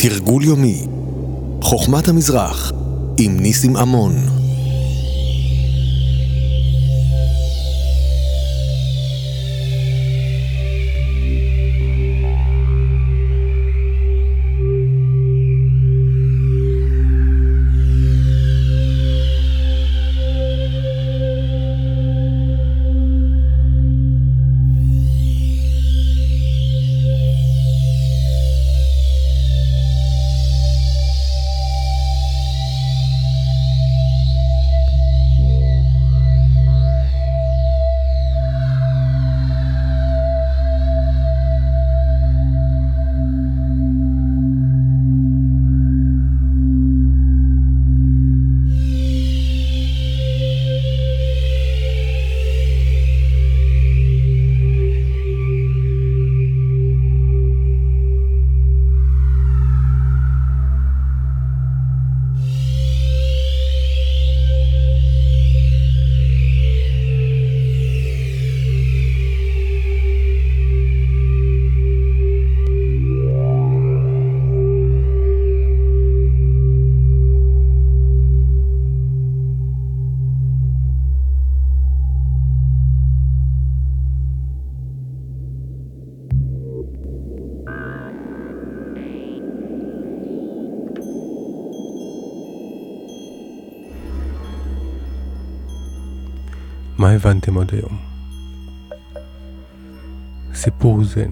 תרגול יומי חוכמת המזרח עם ניסים עמון מה הבנתם עד היום? סיפור זן.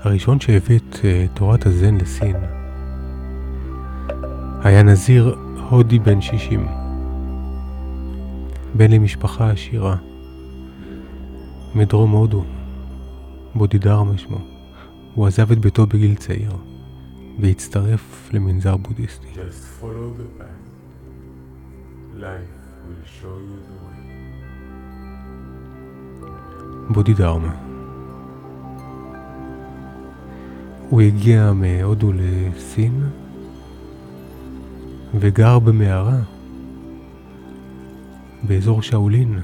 הראשון שהביא את uh, תורת הזן לסין היה נזיר הודי בן 60, בן למשפחה עשירה, מדרום הודו, בודידרמה שמו. הוא עזב את ביתו בגיל צעיר. והצטרף למנזר בודהיסטי. בודידרמה. הוא הגיע מהודו לסין וגר במערה באזור שאולין.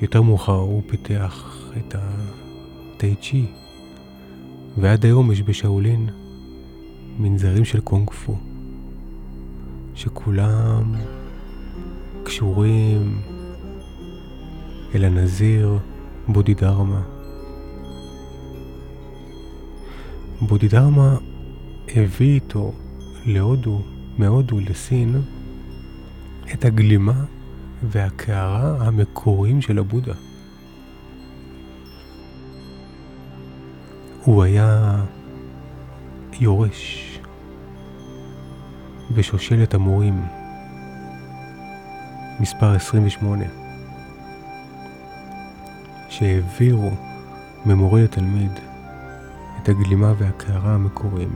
יותר מאוחר הוא פיתח את הטי צ'י ועד היום יש בשאולין מנזרים של קונג פו, שכולם קשורים אל הנזיר בודידרמה. בודידרמה הביא איתו להודו, מהודו לסין, את הגלימה והקערה המקוריים של הבודה. הוא היה יורש בשושלת המורים, מספר 28, שהעבירו ממורה לתלמיד את הגלימה והקערה המקוריים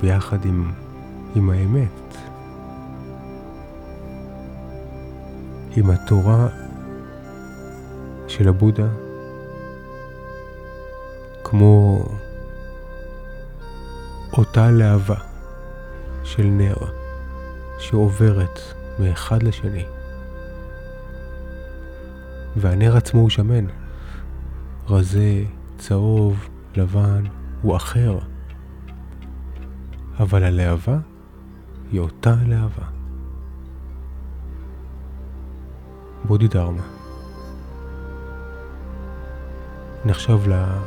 ביחד עם, עם האמת, עם התורה של הבודה כמו אותה להבה של נר שעוברת מאחד לשני. והנר עצמו הוא שמן, רזה, צהוב, לבן, הוא אחר. אבל הלהבה היא אותה להבה. בודי דרמה. נחשב לה...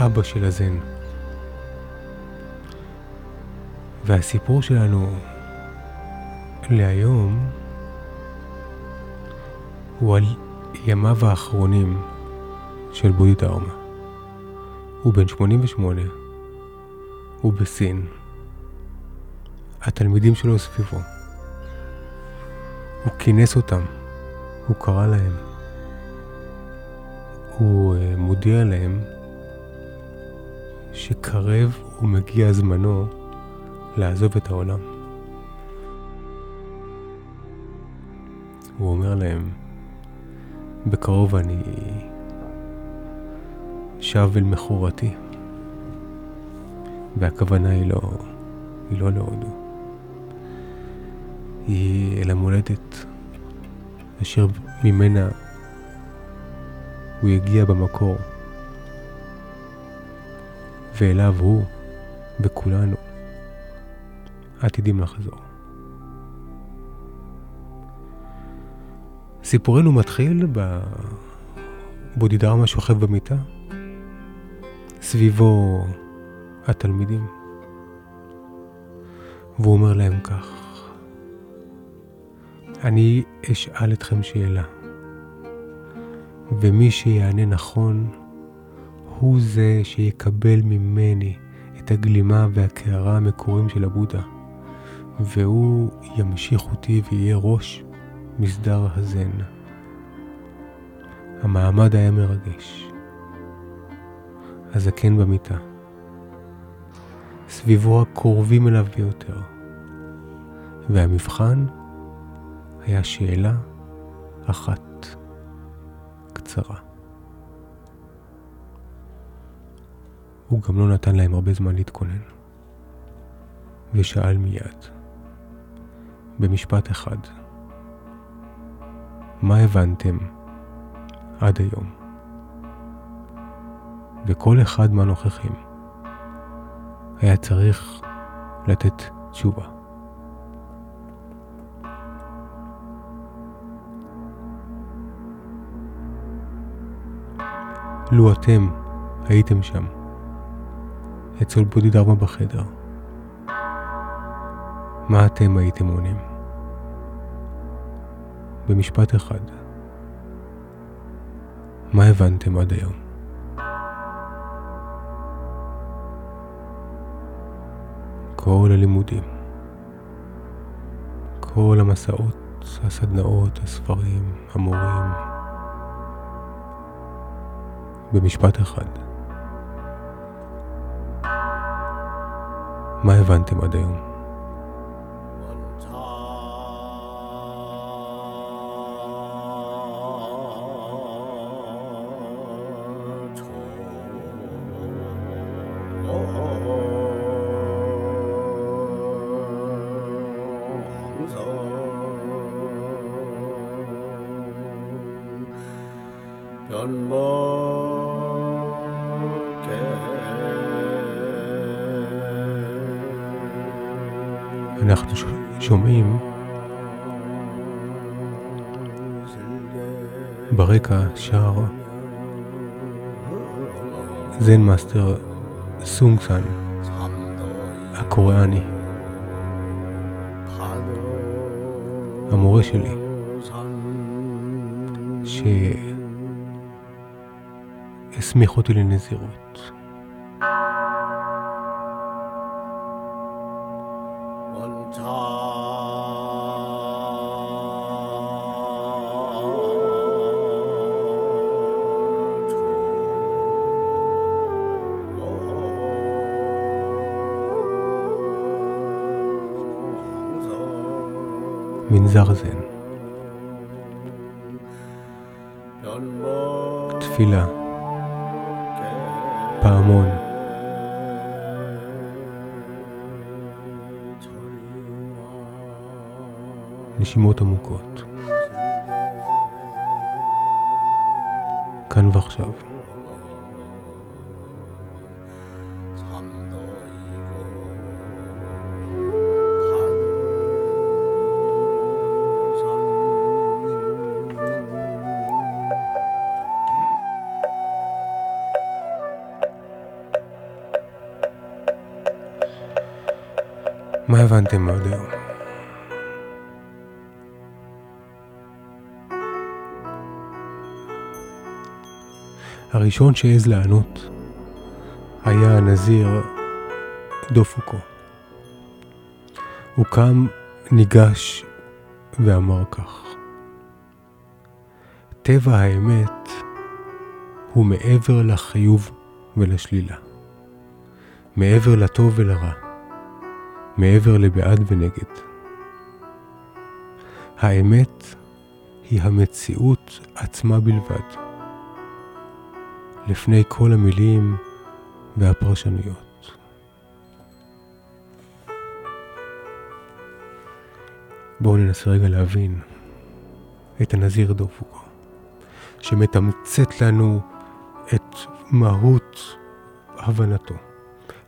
אבא של הזן. והסיפור שלנו להיום הוא על ימיו האחרונים של בודי דרמה. הוא בן 88, הוא בסין. התלמידים שלו סביבו. הוא כינס אותם, הוא קרא להם. הוא אה, מודיע להם שקרב ומגיע זמנו לעזוב את העולם. הוא אומר להם, בקרוב אני שב אל מכורתי, והכוונה היא לא, היא לא להודו, היא אל המולדת, אשר ממנה הוא יגיע במקור, ואליו הוא וכולנו עתידים לחזור. סיפורנו מתחיל בבודידרמה שוכב במיטה, סביבו התלמידים, והוא אומר להם כך: אני אשאל אתכם שאלה, ומי שיענה נכון, הוא זה שיקבל ממני את הגלימה והקערה המקוריים של הבודה, והוא ימשיך אותי ויהיה ראש מסדר הזן. המעמד היה מרגש. הזקן במיטה. סביבו הקרובים אליו ביותר. והמבחן היה שאלה אחת קצרה. הוא גם לא נתן להם הרבה זמן להתכונן, ושאל מיד, במשפט אחד, מה הבנתם עד היום? וכל אחד מהנוכחים היה צריך לתת תשובה. לו אתם הייתם שם, אצל בודידרמה בחדר, מה אתם הייתם עונים? במשפט אחד, מה הבנתם עד היום? כל הלימודים, כל המסעות, הסדנאות, הספרים, המורים, במשפט אחד. מה הבנתם עד היום? שומעים ברקע שר Zen Master סונגסן הקוריאני. המורה שלי שהסמיך אותי לנזירות מנזר זן. תפילה, פעמון, נשימות עמוקות. כאן ועכשיו. מה הבנתם עד היום? הראשון שהעז לענות היה הנזיר דופוקו. הוא קם, ניגש ואמר כך: טבע האמת הוא מעבר לחיוב ולשלילה, מעבר לטוב ולרע. מעבר לבעד ונגד. האמת היא המציאות עצמה בלבד, לפני כל המילים והפרשנויות. בואו ננסה רגע להבין את הנזיר דופוקו, שמתמצת לנו את מהות הבנתו.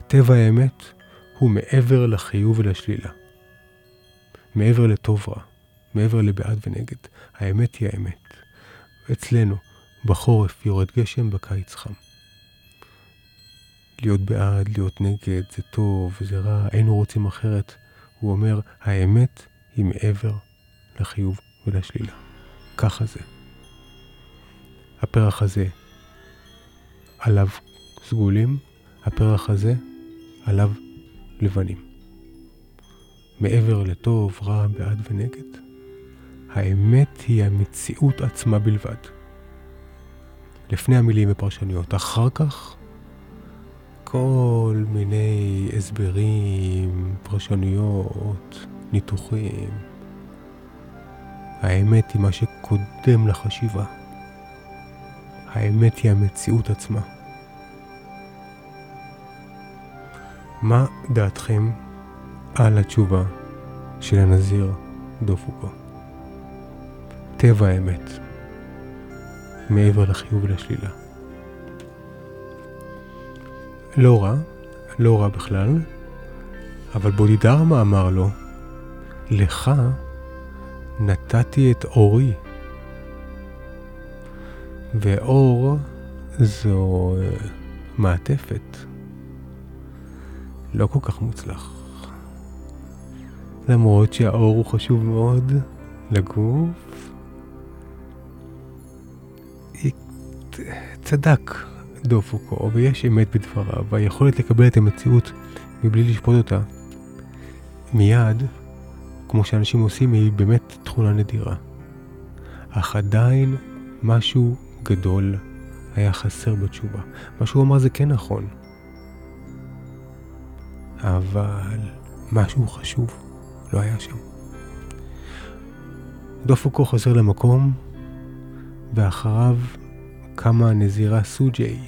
טבע האמת הוא מעבר לחיוב ולשלילה. מעבר לטוב רע, מעבר לבעד ונגד. האמת היא האמת. אצלנו, בחורף יורד גשם, בקיץ חם. להיות בעד, להיות נגד, זה טוב, זה רע, היינו רוצים אחרת. הוא אומר, האמת היא מעבר לחיוב ולשלילה. ככה זה. הפרח הזה עליו סגולים, הפרח הזה עליו לבנים. מעבר לטוב, רע, בעד ונגד. האמת היא המציאות עצמה בלבד. לפני המילים ופרשנויות. אחר כך, כל מיני הסברים, פרשנויות, ניתוחים. האמת היא מה שקודם לחשיבה. האמת היא המציאות עצמה. מה דעתכם על התשובה של הנזיר דופוקו? טבע האמת, מעבר לחיוב ולשלילה. לא רע, לא רע בכלל, אבל בודידרמה אמר לו, לך נתתי את אורי. ואור זו מעטפת. לא כל כך מוצלח. למרות שהאור הוא חשוב מאוד לגוף, צדק דופוקו, ויש אמת בדבריו, והיכולת לקבל את המציאות מבלי לשפוט אותה מיד, כמו שאנשים עושים, היא באמת תכונה נדירה. אך עדיין משהו גדול היה חסר בתשובה. מה שהוא אמר זה כן נכון. אבל משהו חשוב לא היה שם. דופוקו חוזר למקום, ואחריו קמה הנזירה סוג'יי.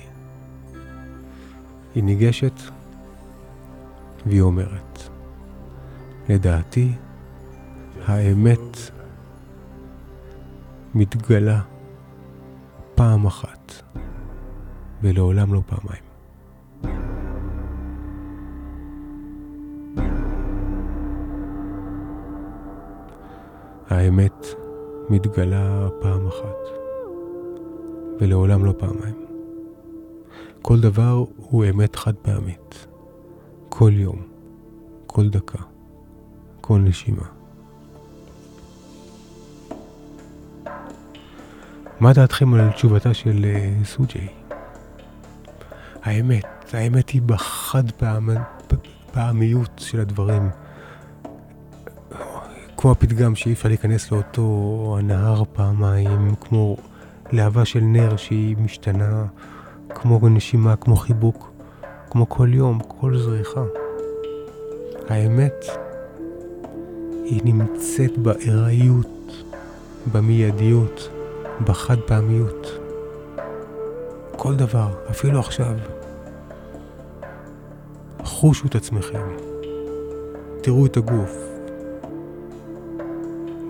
היא ניגשת, והיא אומרת, לדעתי, האמת מתגלה פעם אחת, ולעולם לא פעמיים. האמת מתגלה פעם אחת, ולעולם לא פעמיים. כל דבר הוא אמת חד פעמית. כל יום, כל דקה, כל נשימה. מה דעתכם על תשובתה של uh, סוג'יי? האמת, האמת היא בחד פעמ... פעמיות של הדברים. כמו הפתגם שאי אפשר להיכנס לאותו הנהר פעמיים, כמו להבה של נר שהיא משתנה, כמו נשימה, כמו חיבוק, כמו כל יום, כל זריחה. האמת היא נמצאת בארעיות, במיידיות, בחד פעמיות. כל דבר, אפילו עכשיו. חושו את עצמכם, תראו את הגוף.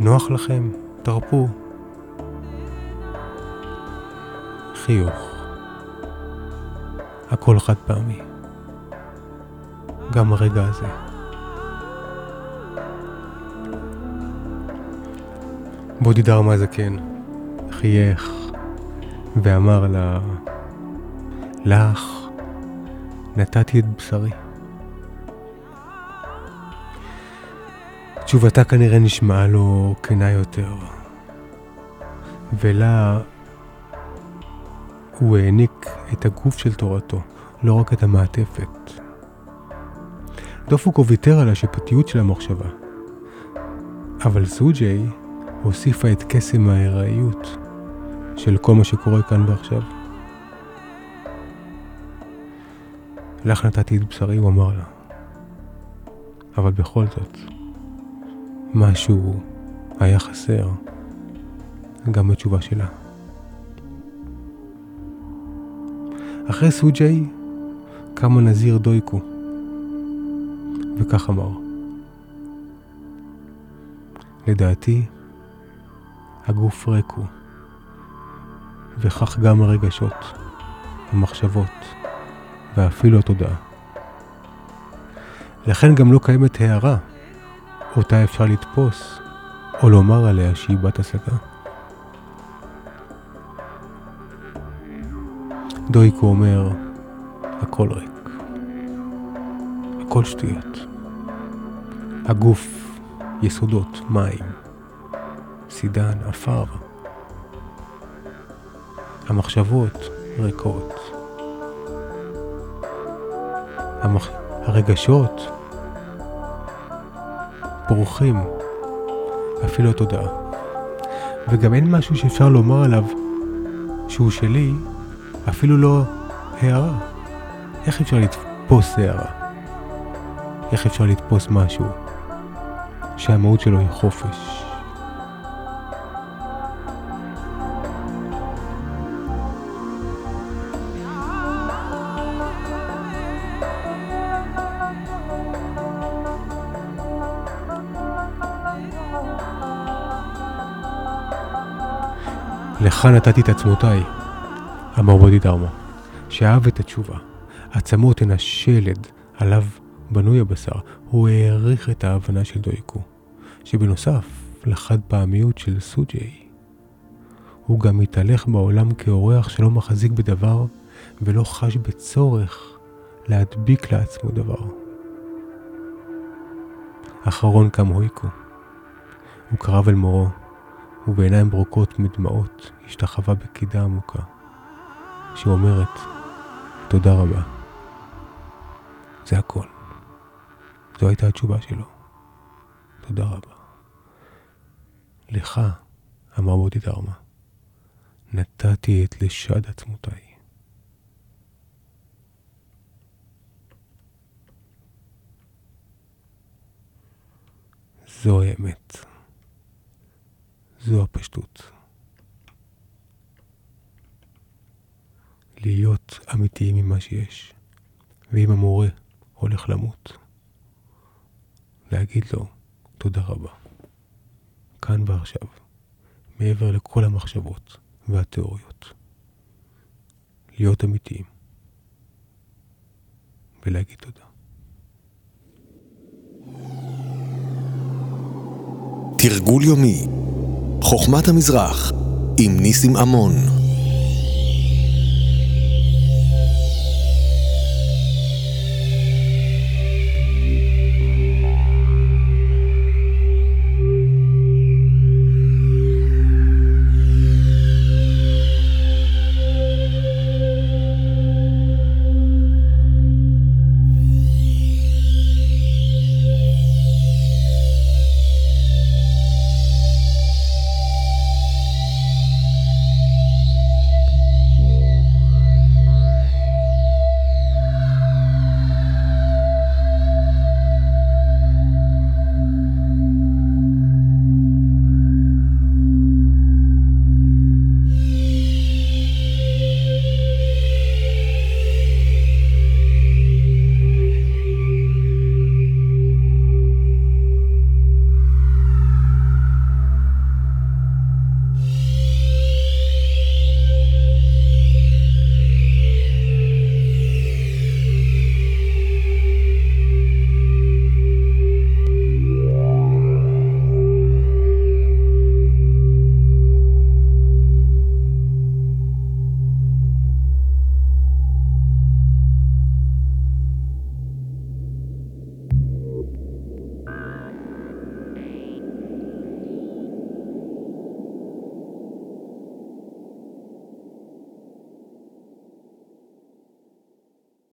נוח לכם? תרפו. חיוך. הכל חד פעמי. גם הרגע הזה. בודי דרמה הזקן חייך ואמר לה, לך נתתי את בשרי. תשובתה כנראה נשמעה לו כנה יותר, ולה הוא העניק את הגוף של תורתו, לא רק את המעטפת. דופוקו ויתר על השיפוטיות של המחשבה, אבל סוג'יי הוסיפה את קסם הארעיות של כל מה שקורה כאן ועכשיו. לך נתתי את בשרי, הוא אמר לה. אבל בכל זאת, משהו היה חסר גם בתשובה שלה. אחרי סוג'יי קם הנזיר דויקו, וכך אמר: לדעתי, הגוף ריק הוא, וכך גם הרגשות, המחשבות, ואפילו התודעה. לכן גם לא קיימת הערה, אותה אפשר לתפוס, או לומר עליה שהיא בת השגה. דויקו אומר, הכל ריק. הכל שטויות. הגוף, יסודות, מים, סידן, עפר. המחשבות ריקות. המח... הרגשות פורחים, אפילו התודעה. וגם אין משהו שאפשר לומר עליו שהוא שלי, אפילו לא הערה. איך אפשר לתפוס הערה? איך אפשר לתפוס משהו שהמהות שלו היא חופש? לך נתתי את עצמותיי, אמר בודי דרמה, שאהב את התשובה. עצמות הן השלד עליו בנוי הבשר. הוא העריך את ההבנה של דויקו, שבנוסף לחד פעמיות של סוג'יי, הוא גם מתהלך בעולם כאורח שלא מחזיק בדבר ולא חש בצורך להדביק לעצמו דבר. אחרון קם הויקו. הוא קרב אל מורו, ובעיניים ברוקות מדמעות השתחווה בקידה עמוקה, שאומרת, תודה רבה. זה הכל. זו הייתה התשובה שלו. תודה רבה. לך, אמר בודי דרמה, נתתי את לשד עצמותיי. זו האמת. זו הפשטות. להיות אמיתיים עם מה שיש, ואם המורה הולך למות, להגיד לו תודה רבה. כאן ועכשיו, מעבר לכל המחשבות והתיאוריות. להיות אמיתיים ולהגיד תודה. תרגול יומי חוכמת המזרח עם ניסים עמון